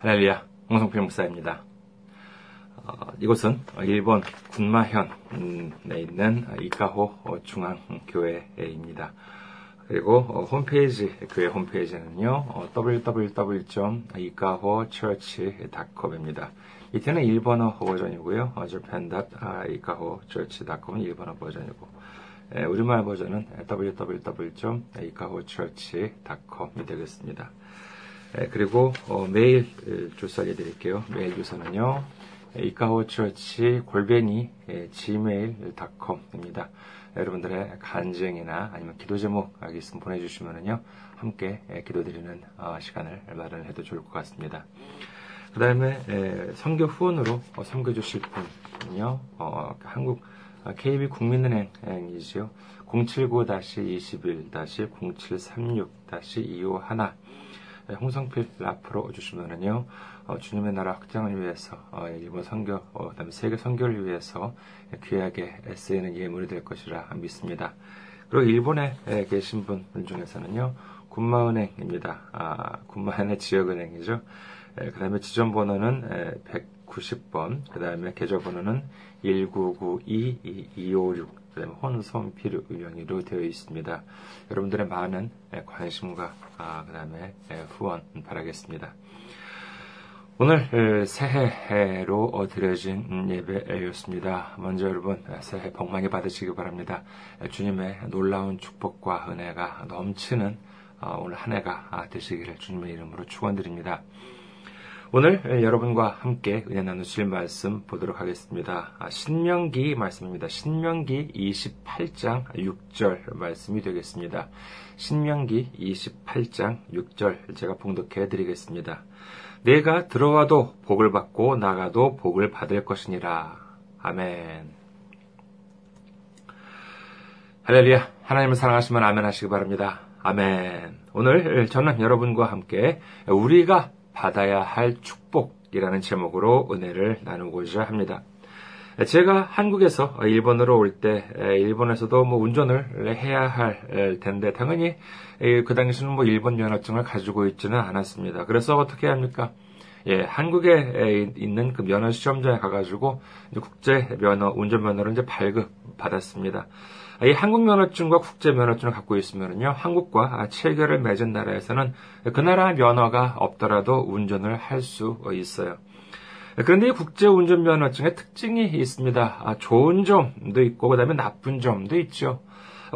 할렐루야, 홍성필 목사입니다. 어, 이곳은 일본 군마현에 있는 이카호 중앙교회입니다. 그리고 어, 홈페이지, 교회 홈페이지는요, www.ikahochurch.com입니다. 이때는 일본어 버전이고요, japan.ikahochurch.com은 일본어 버전이고, 우리말 버전은 www.ikahochurch.com이 되겠습니다. 그리고 메일 주소 알려드릴게요. 메일 주소는요, 이카호처치 골뱅이 gmail.com입니다. 여러분들의 간증이나 아니면 기도 제목 있으면 보내주시면은요, 함께 기도드리는 시간을 마련해도 좋을 것 같습니다. 그 다음에 선교 후원으로 섬겨주실 분은요, 한국 KB 국민은행이지요. 079-21-0736-251 홍성필 앞으로 주시면은요, 어, 주님의 나라 확장을 위해서, 어, 일본 선교, 어, 그다음에 세계 선교를 위해서 귀하게 쓰이는 예물이 될 것이라 믿습니다. 그리고 일본에 계신 분 중에서는요, 군마은행입니다. 아, 군마은의 지역은행이죠. 그 다음에 지점번호는 190번, 그 다음에 계좌번호는 1992256, 그 다음에 혼성필 의령이로 되어 있습니다. 여러분들의 많은 관심과 아, 그 다음에 후원 바라겠습니다. 오늘 새해로 드려진 예배였습니다. 먼저 여러분 새해 복 많이 받으시기 바랍니다. 주님의 놀라운 축복과 은혜가 넘치는 어, 오늘 한 해가 되시기를 주님의 이름으로 축원드립니다. 오늘 여러분과 함께 은혜 나누실 말씀 보도록 하겠습니다. 아, 신명기 말씀입니다. 신명기 28장 6절 말씀이 되겠습니다. 신명기 28장 6절 제가 봉독해 드리겠습니다. 내가 들어와도 복을 받고 나가도 복을 받을 것이니라. 아멘. 할렐루야. 하나님을 사랑하시면 아멘 하시기 바랍니다. 아멘. 오늘 저는 여러분과 함께 우리가 받아야 할 축복이라는 제목으로 은혜를 나누고자 합니다. 제가 한국에서 일본으로 올 때 일본에서도 뭐 운전을 해야 할 텐데 당연히 그 당시는 뭐 일본 면허증을 가지고 있지는 않았습니다. 그래서 어떻게 합니까? 예, 한국에 있는 그 면허 시험장에 가가지고 국제 면허 운전 면허를 이제 발급 받았습니다. 이 한국 면허증과 국제 면허증을 갖고 있으면요, 한국과 체결을 맺은 나라에서는 그 나라 면허가 없더라도 운전을 할 수 있어요. 그런데 이 국제 운전 면허증의 특징이 있습니다. 아, 좋은 점도 있고 그다음에 나쁜 점도 있죠.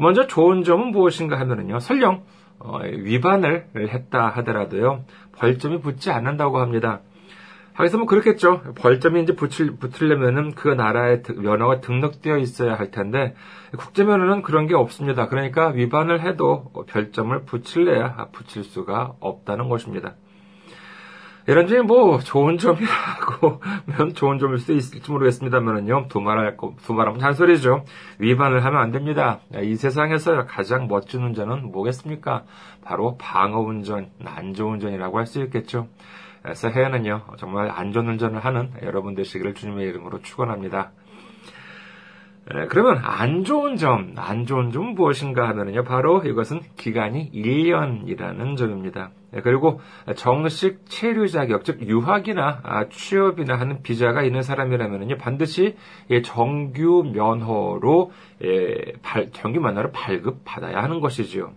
먼저 좋은 점은 무엇인가 하면은요, 설령 어, 위반을 했다 하더라도요, 벌점이 붙지 않는다고 합니다. 하기서 뭐 그렇겠죠. 벌점이 이제 붙일, 붙으려면은 그 나라의 면허가 등록되어 있어야 할 텐데, 국제면허는 그런 게 없습니다. 그러니까 위반을 해도 별점을 붙일래야 붙일 수가 없다는 것입니다. 이런 점이 뭐 좋은 점이라고 면 좋은 점일 수도 있을지 모르겠습니다만은요. 두말할 거, 두말하면 잔소리죠. 위반을 하면 안 됩니다. 이 세상에서 가장 멋진 운전은 뭐겠습니까? 바로 방어 운전, 안전 운전이라고 할 수 있겠죠. 새해에는요, 정말 안전운전을 하는 여러분 되시기를 주님의 이름으로 축원합니다. 그러면 안 좋은 점, 안 좋은 점은 무엇인가 하면요, 바로 이것은 기간이 1년이라는 점입니다. 그리고 정식 체류 자격, 즉 유학이나 취업이나 하는 비자가 있는 사람이라면요, 반드시 정규 면허로 정규 면허를 발급받아야 하는 것이지요.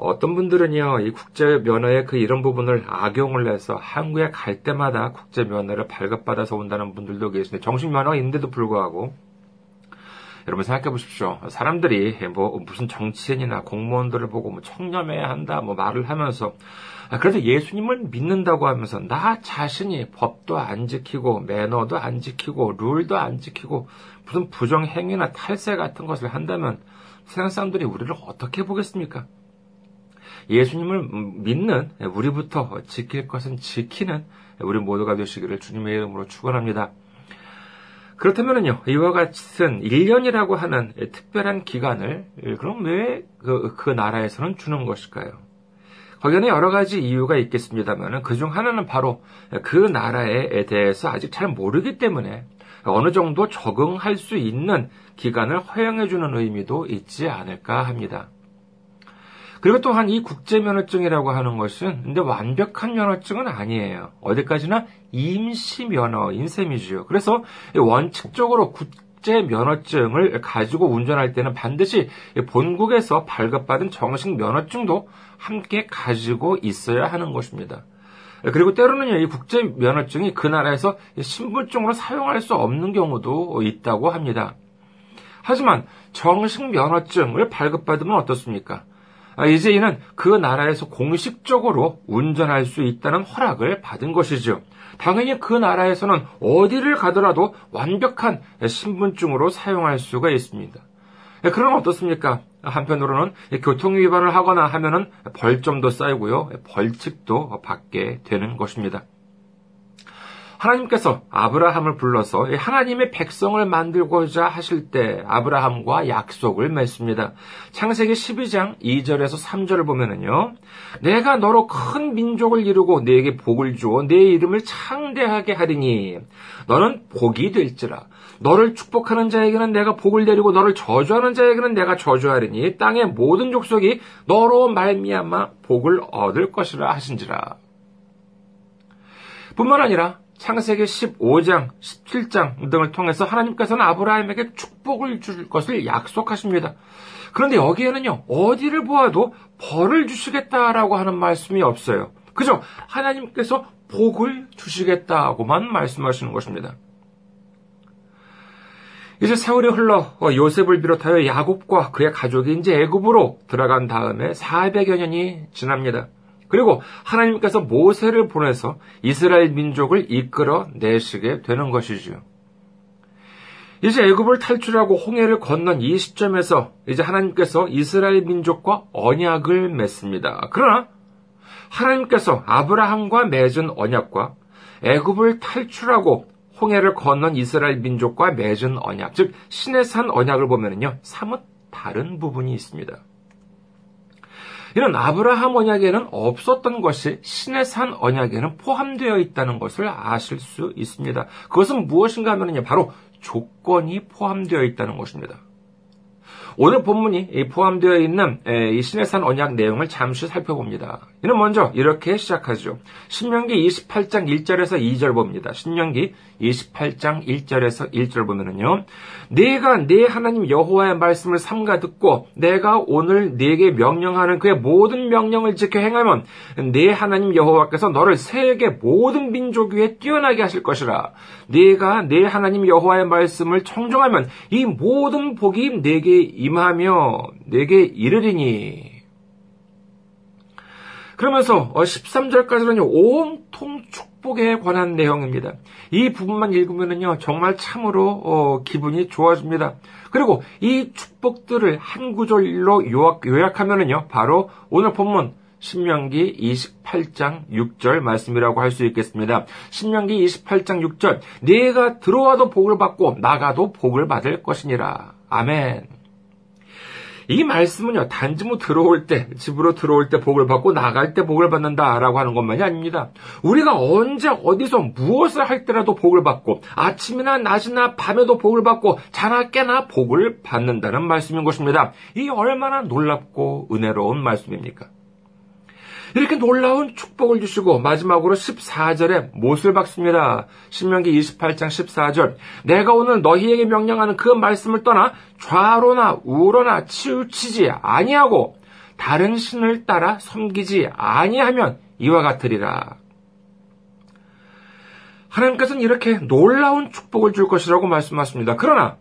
어떤 분들은요, 이 국제 면허의 그 이런 부분을 악용을 해서 한국에 갈 때마다 국제 면허를 발급받아서 온다는 분들도 계시는데 정식 면허가 있는데도 불구하고 여러분 생각해 보십시오. 사람들이 뭐 무슨 정치인이나 공무원들을 보고 뭐 청렴해야 한다 뭐 말을 하면서 아, 그래도 예수님을 믿는다고 하면서 나 자신이 법도 안 지키고 매너도 안 지키고 룰도 안 지키고 무슨 부정 행위나 탈세 같은 것을 한다면 세상 사람들이 우리를 어떻게 보겠습니까? 예수님을 믿는 우리부터 지킬 것은 지키는 우리 모두가 되시기를 주님의 이름으로 축원합니다. 그렇다면요, 이와 같은 1년이라고 하는 특별한 기간을 그럼 왜 그, 그 나라에서는 주는 것일까요? 거기에는 여러 가지 이유가 있겠습니다만 그중 하나는 바로 그 나라에 대해서 아직 잘 모르기 때문에 어느 정도 적응할 수 있는 기간을 허용해 주는 의미도 있지 않을까 합니다. 그리고 또한 이 국제면허증이라고 하는 것은 근데 완벽한 면허증은 아니에요. 어디까지나 임시 면허인 셈이죠. 그래서 원칙적으로 국제 면허증을 가지고 운전할 때는 반드시 본국에서 발급받은 정식 면허증도 함께 가지고 있어야 하는 것입니다. 그리고 때로는요, 이 국제 면허증이 그 나라에서 신분증으로 사용할 수 없는 경우도 있다고 합니다. 하지만 정식 면허증을 발급받으면 어떻습니까? 아, 이제 이는 그 나라에서 공식적으로 운전할 수 있다는 허락을 받은 것이죠. 당연히 그 나라에서는 어디를 가더라도 완벽한 신분증으로 사용할 수가 있습니다. 그럼 어떻습니까? 한편으로는 교통 위반을 하거나 하면은 벌점도 쌓이고요. 벌칙도 받게 되는 것입니다. 하나님께서 아브라함을 불러서 하나님의 백성을 만들고자 하실 때 아브라함과 약속을 맺습니다. 창세기 12장 2절에서 3절을 보면은요. 내가 너로 큰 민족을 이루고 네게 복을 주어 네 이름을 창대하게 하리니 너는 복이 될지라. 너를 축복하는 자에게는 내가 복을 내리고 너를 저주하는 자에게는 내가 저주하리니 땅의 모든 족속이 너로 말미암아 복을 얻을 것이라 하신지라. 뿐만 아니라 창세기 15장, 17장 등을 통해서 하나님께서는 아브라함에게 축복을 줄 것을 약속하십니다. 그런데 여기에는요, 어디를 보아도 벌을 주시겠다라고 하는 말씀이 없어요. 그죠? 하나님께서 복을 주시겠다고만 말씀하시는 것입니다. 이제 세월이 흘러 요셉을 비롯하여 야곱과 그의 가족이 이제 애굽으로 들어간 다음에 400여 년이 지납니다. 그리고 하나님께서 모세를 보내서 이스라엘 민족을 이끌어 내시게 되는 것이지요. 이제 애굽을 탈출하고 홍해를 건넌 이 시점에서 이제 하나님께서 이스라엘 민족과 언약을 맺습니다. 그러나 하나님께서 아브라함과 맺은 언약과 애굽을 탈출하고 홍해를 건넌 이스라엘 민족과 맺은 언약, 즉 신의 산 언약을 보면요 사뭇 다른 부분이 있습니다. 이런 아브라함 언약에는 없었던 것이 신의 산 언약에는 포함되어 있다는 것을 아실 수 있습니다. 그것은 무엇인가 하면요, 바로 조건이 포함되어 있다는 것입니다. 오늘 본문이 포함되어 있는 이 신해산 언약 내용을 잠시 살펴봅니다. 이는 먼저 이렇게 시작하죠. 신명기 28장 1절에서 2절 봅니다. 신명기 28장 1절에서 1절 보면은요. 내가 내 하나님 여호와의 말씀을 삼가 듣고 내가 오늘 네게 명령하는 그의 모든 명령을 지켜 행하면 내 하나님 여호와께서 너를 세계 모든 민족 위에 뛰어나게 하실 것이라. 네가 내 하나님 여호와의 말씀을 청종하면 이 모든 복이 네게 임 하며 네게 이르리니. 그러면서 13절까지는 온통 축복에 관한 내용입니다. 이 부분만 읽으면요 정말 참으로 어, 기분이 좋아집니다. 그리고 이 축복들을 한 구절로 요약, 요약하면은요 바로 오늘 본문 신명기 28장 6절 말씀이라고 할 수 있겠습니다. 신명기 28장 6절 네가 들어와도 복을 받고 나가도 복을 받을 것이니라. 아멘. 이 말씀은요, 단지 뭐 들어올 때, 집으로 들어올 때 복을 받고 나갈 때 복을 받는다라고 하는 것만이 아닙니다. 우리가 언제 어디서 무엇을 할 때라도 복을 받고, 아침이나 낮이나 밤에도 복을 받고, 자나 깨나 복을 받는다는 말씀인 것입니다. 이 얼마나 놀랍고 은혜로운 말씀입니까? 이렇게 놀라운 축복을 주시고 마지막으로 14절에 못을 박습니다. 신명기 28장 14절. 내가 오늘 너희에게 명령하는 그 말씀을 떠나 좌로나 우로나 치우치지 아니하고 다른 신을 따라 섬기지 아니하면 이와 같으리라. 하나님께서는 이렇게 놀라운 축복을 줄 것이라고 말씀하십니다. 그러나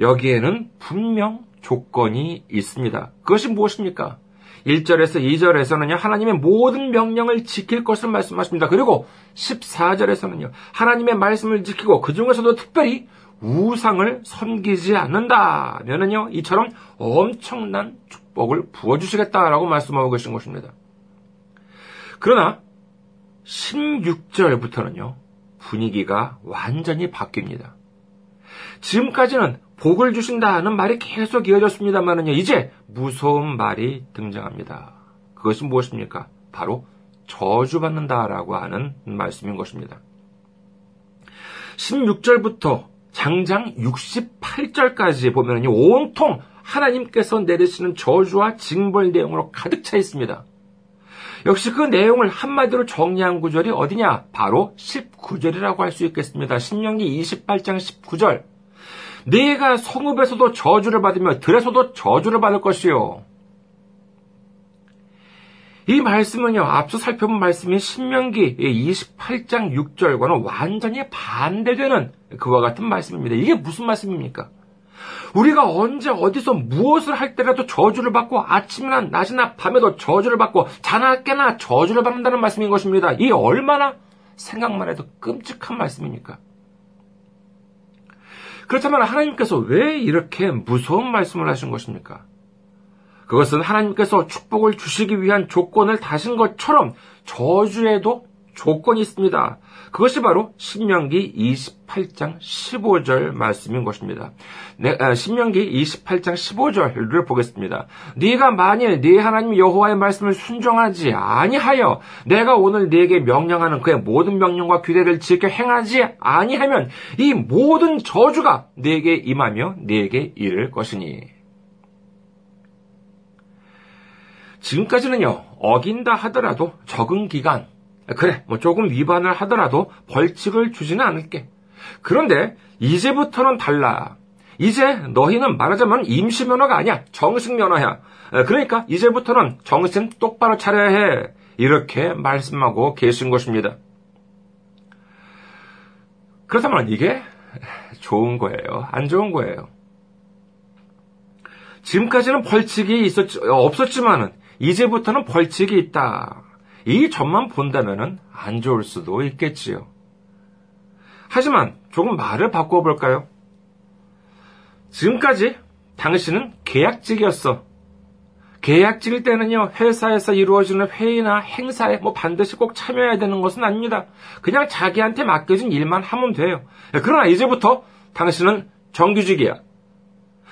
여기에는 분명 조건이 있습니다. 그것이 무엇입니까? 1절에서 2절에서는요, 하나님의 모든 명령을 지킬 것을 말씀하십니다. 그리고 14절에서는요, 하나님의 말씀을 지키고 그 중에서도 특별히 우상을 섬기지 않는다면은요, 이처럼 엄청난 축복을 부어주시겠다라고 말씀하고 계신 것입니다. 그러나 16절부터는요, 분위기가 완전히 바뀝니다. 지금까지는 복을 주신다는 말이 계속 이어졌습니다만은요, 이제 무서운 말이 등장합니다. 그것이 무엇입니까? 바로 저주받는다라고 하는 말씀인 것입니다. 16절부터 장장 68절까지 보면요, 온통 하나님께서 내리시는 저주와 징벌 내용으로 가득 차 있습니다. 역시 그 내용을 한마디로 정리한 구절이 어디냐? 바로 19절이라고 할 수 있겠습니다. 신명기 28장 19절. 네가 성읍에서도 저주를 받으며 들에서도 저주를 받을 것이요. 이 말씀은요, 앞서 살펴본 말씀인 신명기 28장 6절과는 완전히 반대되는 그와 같은 말씀입니다. 이게 무슨 말씀입니까? 우리가 언제 어디서 무엇을 할 때라도 저주를 받고 아침이나 낮이나 밤에도 저주를 받고 자나 깨나 저주를 받는다는 말씀인 것입니다. 이 얼마나 생각만 해도 끔찍한 말씀입니까? 그렇다면 하나님께서 왜 이렇게 무서운 말씀을 하신 것입니까? 그것은 하나님께서 축복을 주시기 위한 조건을 다신 것처럼 저주에도 조건이 있습니다. 그것이 바로 신명기 28장 15절 말씀인 것입니다. 네, 아, 신명기 28장 15절을 보겠습니다. 네가 만일 네 하나님 여호와의 말씀을 순종하지 아니하여 내가 오늘 네게 명령하는 그의 모든 명령과 규례를 지켜 행하지 아니하면 이 모든 저주가 네게 임하며 네게 이를 것이니 지금까지는요, 어긴다 하더라도 적응 기간, 그래, 뭐 조금 위반을 하더라도 벌칙을 주지는 않을게. 그런데 이제부터는 달라. 이제 너희는 말하자면 임시 면허가 아니야. 정식 면허야. 그러니까 이제부터는 정신 똑바로 차려야 해. 이렇게 말씀하고 계신 것입니다. 그렇다면 이게 좋은 거예요. 안 좋은 거예요. 지금까지는 벌칙이 있었, 없었지만은 이제부터는 벌칙이 있다. 이 점만 본다면 안 좋을 수도 있겠지요. 하지만 조금 말을 바꿔볼까요? 지금까지 당신은 계약직이었어. 계약직일 때는요, 회사에서 이루어지는 회의나 행사에 뭐 반드시 꼭 참여해야 되는 것은 아닙니다. 그냥 자기한테 맡겨진 일만 하면 돼요. 그러나 이제부터 당신은 정규직이야.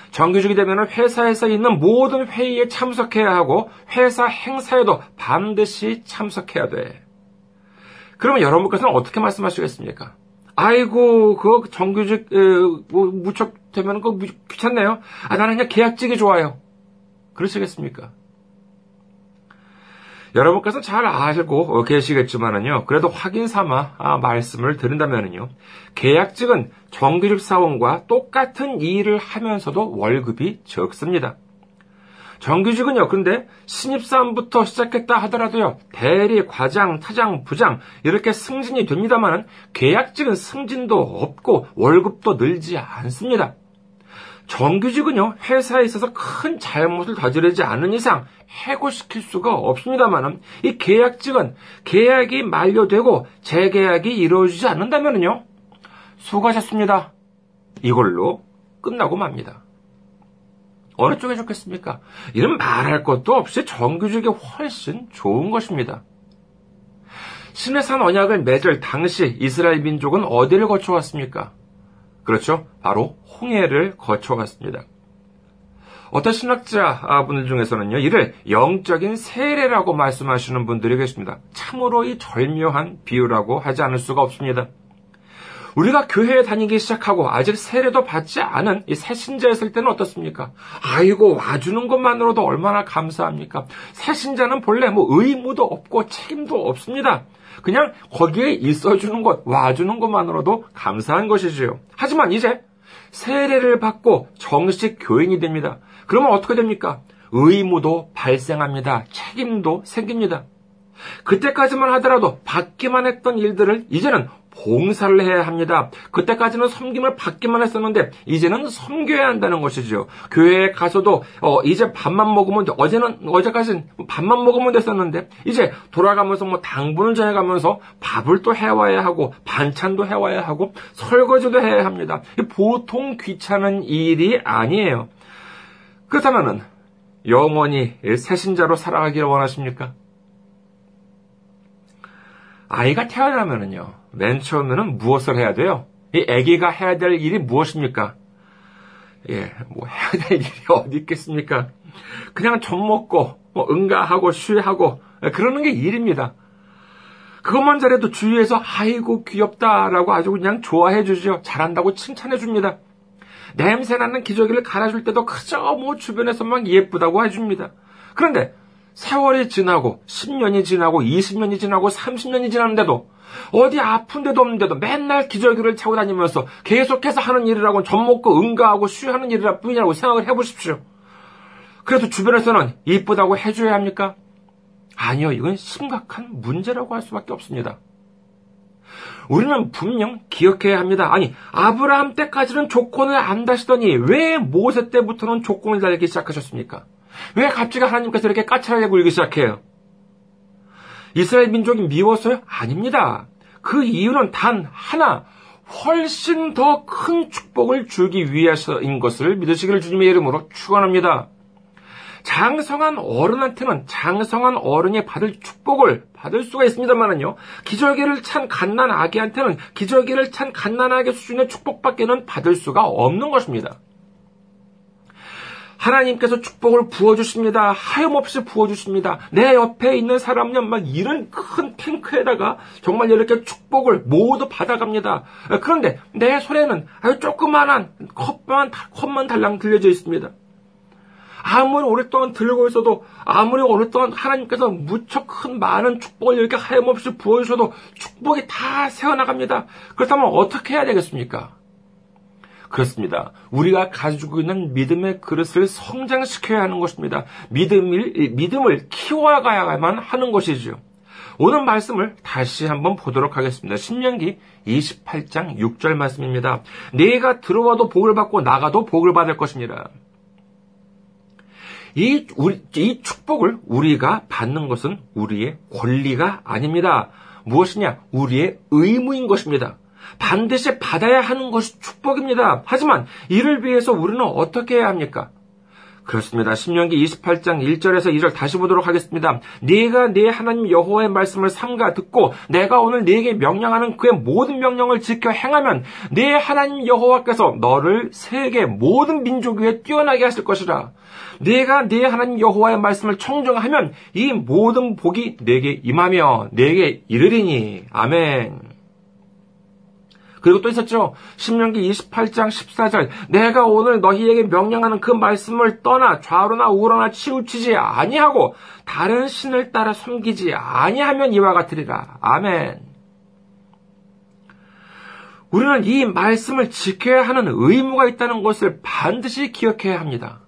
정규직이 되면 회사에서 있는 모든 회의에 참석해야 하고 회사 행사에도 반드시 참석해야 돼. 그러면 여러분께서는 어떻게 말씀하시겠습니까? 아이고, 그 정규직 뭐, 무척 되면 그 귀찮네요. 아 나는 그냥 계약직이 좋아요. 그러시겠습니까? 여러분께서 잘 알고 계시겠지만은요, 그래도 확인 삼아 아, 말씀을 드린다면은요, 계약직은 정규직 사원과 똑같은 일을 하면서도 월급이 적습니다. 정규직은요, 근데 신입사원부터 시작했다 하더라도요, 대리, 과장, 타장, 부장, 이렇게 승진이 됩니다만은, 계약직은 승진도 없고, 월급도 늘지 않습니다. 정규직은요, 회사에 있어서 큰 잘못을 저지르지 않는 이상 해고시킬 수가 없습니다만은, 이 계약직은 계약이 만료되고 재계약이 이루어지지 않는다면요, 수고하셨습니다. 이걸로 끝나고 맙니다. 어느 쪽에 좋겠습니까? 이런 말할 것도 없이 정규직이 훨씬 좋은 것입니다. 신의 산 언약을 맺을 당시 이스라엘 민족은 어디를 거쳐왔습니까? 그렇죠. 바로 홍해를 거쳐갔습니다. 어떤 신학자 분들 중에서는요, 이를 영적인 세례라고 말씀하시는 분들이 계십니다. 참으로 이 절묘한 비유라고 하지 않을 수가 없습니다. 우리가 교회에 다니기 시작하고 아직 세례도 받지 않은 이 새신자였을 때는 어떻습니까? 아이고 와주는 것만으로도 얼마나 감사합니까? 새신자는 본래 뭐 의무도 없고 책임도 없습니다. 그냥 거기에 있어주는 것, 와주는 것만으로도 감사한 것이지요. 하지만 이제 세례를 받고 정식 교인이 됩니다. 그러면 어떻게 됩니까? 의무도 발생합니다. 책임도 생깁니다. 그때까지만 하더라도 받기만 했던 일들을 이제는 봉사를 해야 합니다. 그때까지는 섬김을 받기만 했었는데 이제는 섬겨야 한다는 것이죠. 교회에 가서도 어, 이제 밥만 먹으면 어제는 어제까지는 밥만 먹으면 됐었는데 이제 돌아가면서 뭐 당분을 전해가면서 밥을 또 해와야 하고 반찬도 해와야 하고 설거지도 해야 합니다. 보통 귀찮은 일이 아니에요. 그렇다면은 영원히 새신자로 살아가기를 원하십니까? 아이가 태어나면은요, 맨 처음에는 무엇을 해야 돼요? 이 아기가 해야 될 일이 무엇입니까? 예, 뭐 해야 될 일이 어디 있겠습니까? 그냥 젖 먹고, 뭐 응가하고 쉬하고 그러는 게 일입니다. 그것만 잘해도 주위에서 아이고 귀엽다라고 아주 그냥 좋아해 주죠. 잘한다고 칭찬해 줍니다. 냄새나는 기저귀를 갈아줄 때도 그저 뭐 주변에서 막 예쁘다고 해줍니다. 그런데 세월이 지나고 10년이 지나고 20년이 지나고 30년이 지났는데도 어디 아픈 데도 없는데도 맨날 기저귀를 차고 다니면서 계속해서 하는 일이라고 젖 먹고 응가하고 쉬하는 일이라 뿐이라고 생각을 해보십시오. 그래도 주변에서는 이쁘다고 해줘야 합니까? 아니요, 이건 심각한 문제라고 할 수밖에 없습니다. 우리는 분명 기억해야 합니다. 아니, 아브라함 때까지는 조건을 안 다시더니 왜 모세 때부터는 조건을 달기 시작하셨습니까? 왜 갑자기 하나님께서 이렇게 까칠하게 굴기 시작해요? 이스라엘 민족이 미워서요? 아닙니다. 그 이유는 단 하나, 훨씬 더 큰 축복을 주기 위해서인 것을 믿으시기를 주님의 이름으로 축원합니다. 장성한 어른한테는 장성한 어른이 받을 축복을 받을 수가 있습니다만은요, 기저귀를 찬 갓난 아기한테는 기저귀를 찬 갓난 아기 수준의 축복밖에는 받을 수가 없는 것입니다. 하나님께서 축복을 부어주십니다. 하염없이 부어주십니다. 내 옆에 있는 사람은 막 이런 큰 탱크에다가 정말 이렇게 축복을 모두 받아갑니다. 그런데 내 손에는 아주 조그만한 컵만, 컵만 달랑 들려져 있습니다. 아무리 오랫동안 들고 있어도 아무리 오랫동안 하나님께서 무척 큰 많은 축복을 이렇게 하염없이 부어주셔도 축복이 다 새어나갑니다. 그렇다면 어떻게 해야 되겠습니까? 그렇습니다. 우리가 가지고 있는 믿음의 그릇을 성장시켜야 하는 것입니다. 믿음을, 믿음을 키워가야만 하는 것이죠. 오늘 말씀을 다시 한번 보도록 하겠습니다. 신명기 28장 6절 말씀입니다. 내가 들어와도 복을 받고 나가도 복을 받을 것입니다. 이, 우리, 이 축복을 우리가 받는 것은 우리의 권리가 아닙니다. 무엇이냐? 우리의 의무인 것입니다. 반드시 받아야 하는 것이 축복입니다. 하지만 이를 위해서 우리는 어떻게 해야 합니까? 그렇습니다. 신명기 28장 1절에서 2절 다시 보도록 하겠습니다. 네가 네 하나님 여호와의 말씀을 삼가 듣고 내가 오늘 네게 명령하는 그의 모든 명령을 지켜 행하면 네 하나님 여호와께서 너를 세계 모든 민족 위에 뛰어나게 하실 것이라. 네가 네 하나님 여호와의 말씀을 청정하면 이 모든 복이 네게 임하며 네게 이르리니. 아멘. 그리고 또 있었죠. 신명기 28장 14절. 내가 오늘 너희에게 명령하는 그 말씀을 떠나 좌로나 우로나 치우치지 아니하고 다른 신을 따라 섬기지 아니하면 이와 같으리라. 아멘. 우리는 이 말씀을 지켜야 하는 의무가 있다는 것을 반드시 기억해야 합니다.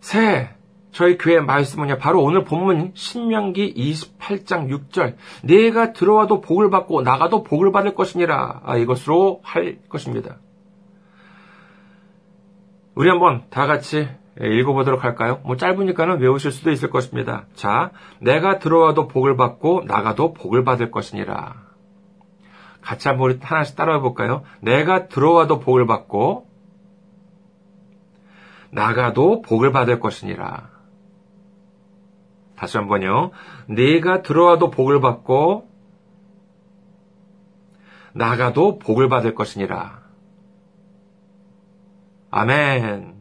새 저희 교회 말씀은요, 바로 오늘 본문 신명기 28장 6절, 내가 들어와도 복을 받고 나가도 복을 받을 것이니라. 아, 이것으로 할 것입니다. 우리 한번 다 같이 읽어보도록 할까요? 뭐 짧으니까는 외우실 수도 있을 것입니다. 자, 내가 들어와도 복을 받고 나가도 복을 받을 것이니라. 같이 한번 하나씩 따라해 볼까요? 내가 들어와도 복을 받고 나가도 복을 받을 것이니라. 다시 한번요. 네가 들어와도 복을 받고 나가도 복을 받을 것이니라. 아멘.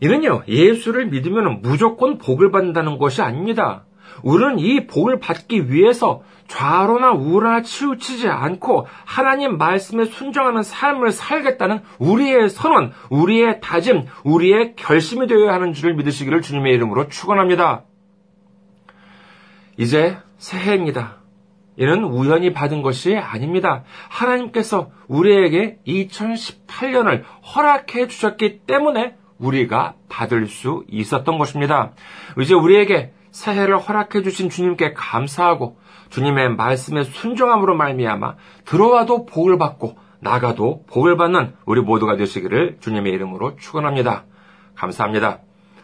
이는요, 예수를 믿으면 무조건 복을 받는다는 것이 아닙니다. 우리는 이 복을 받기 위해서 좌로나 우로나 치우치지 않고 하나님 말씀에 순종하는 삶을 살겠다는 우리의 선언, 우리의 다짐, 우리의 결심이 되어야 하는 줄을 믿으시기를 주님의 이름으로 축원합니다. 이제 새해입니다. 이는 우연히 받은 것이 아닙니다. 하나님께서 우리에게 2018년을 허락해 주셨기 때문에 우리가 받을 수 있었던 것입니다. 이제 우리에게 새해를 허락해 주신 주님께 감사하고 주님의 말씀에 순종함으로 말미암아 들어와도 복을 받고 나가도 복을 받는 우리 모두가 되시기를 주님의 이름으로 축원합니다. 감사합니다.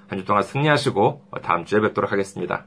한 주 동안 승리하시고 다음 주에 뵙도록 하겠습니다.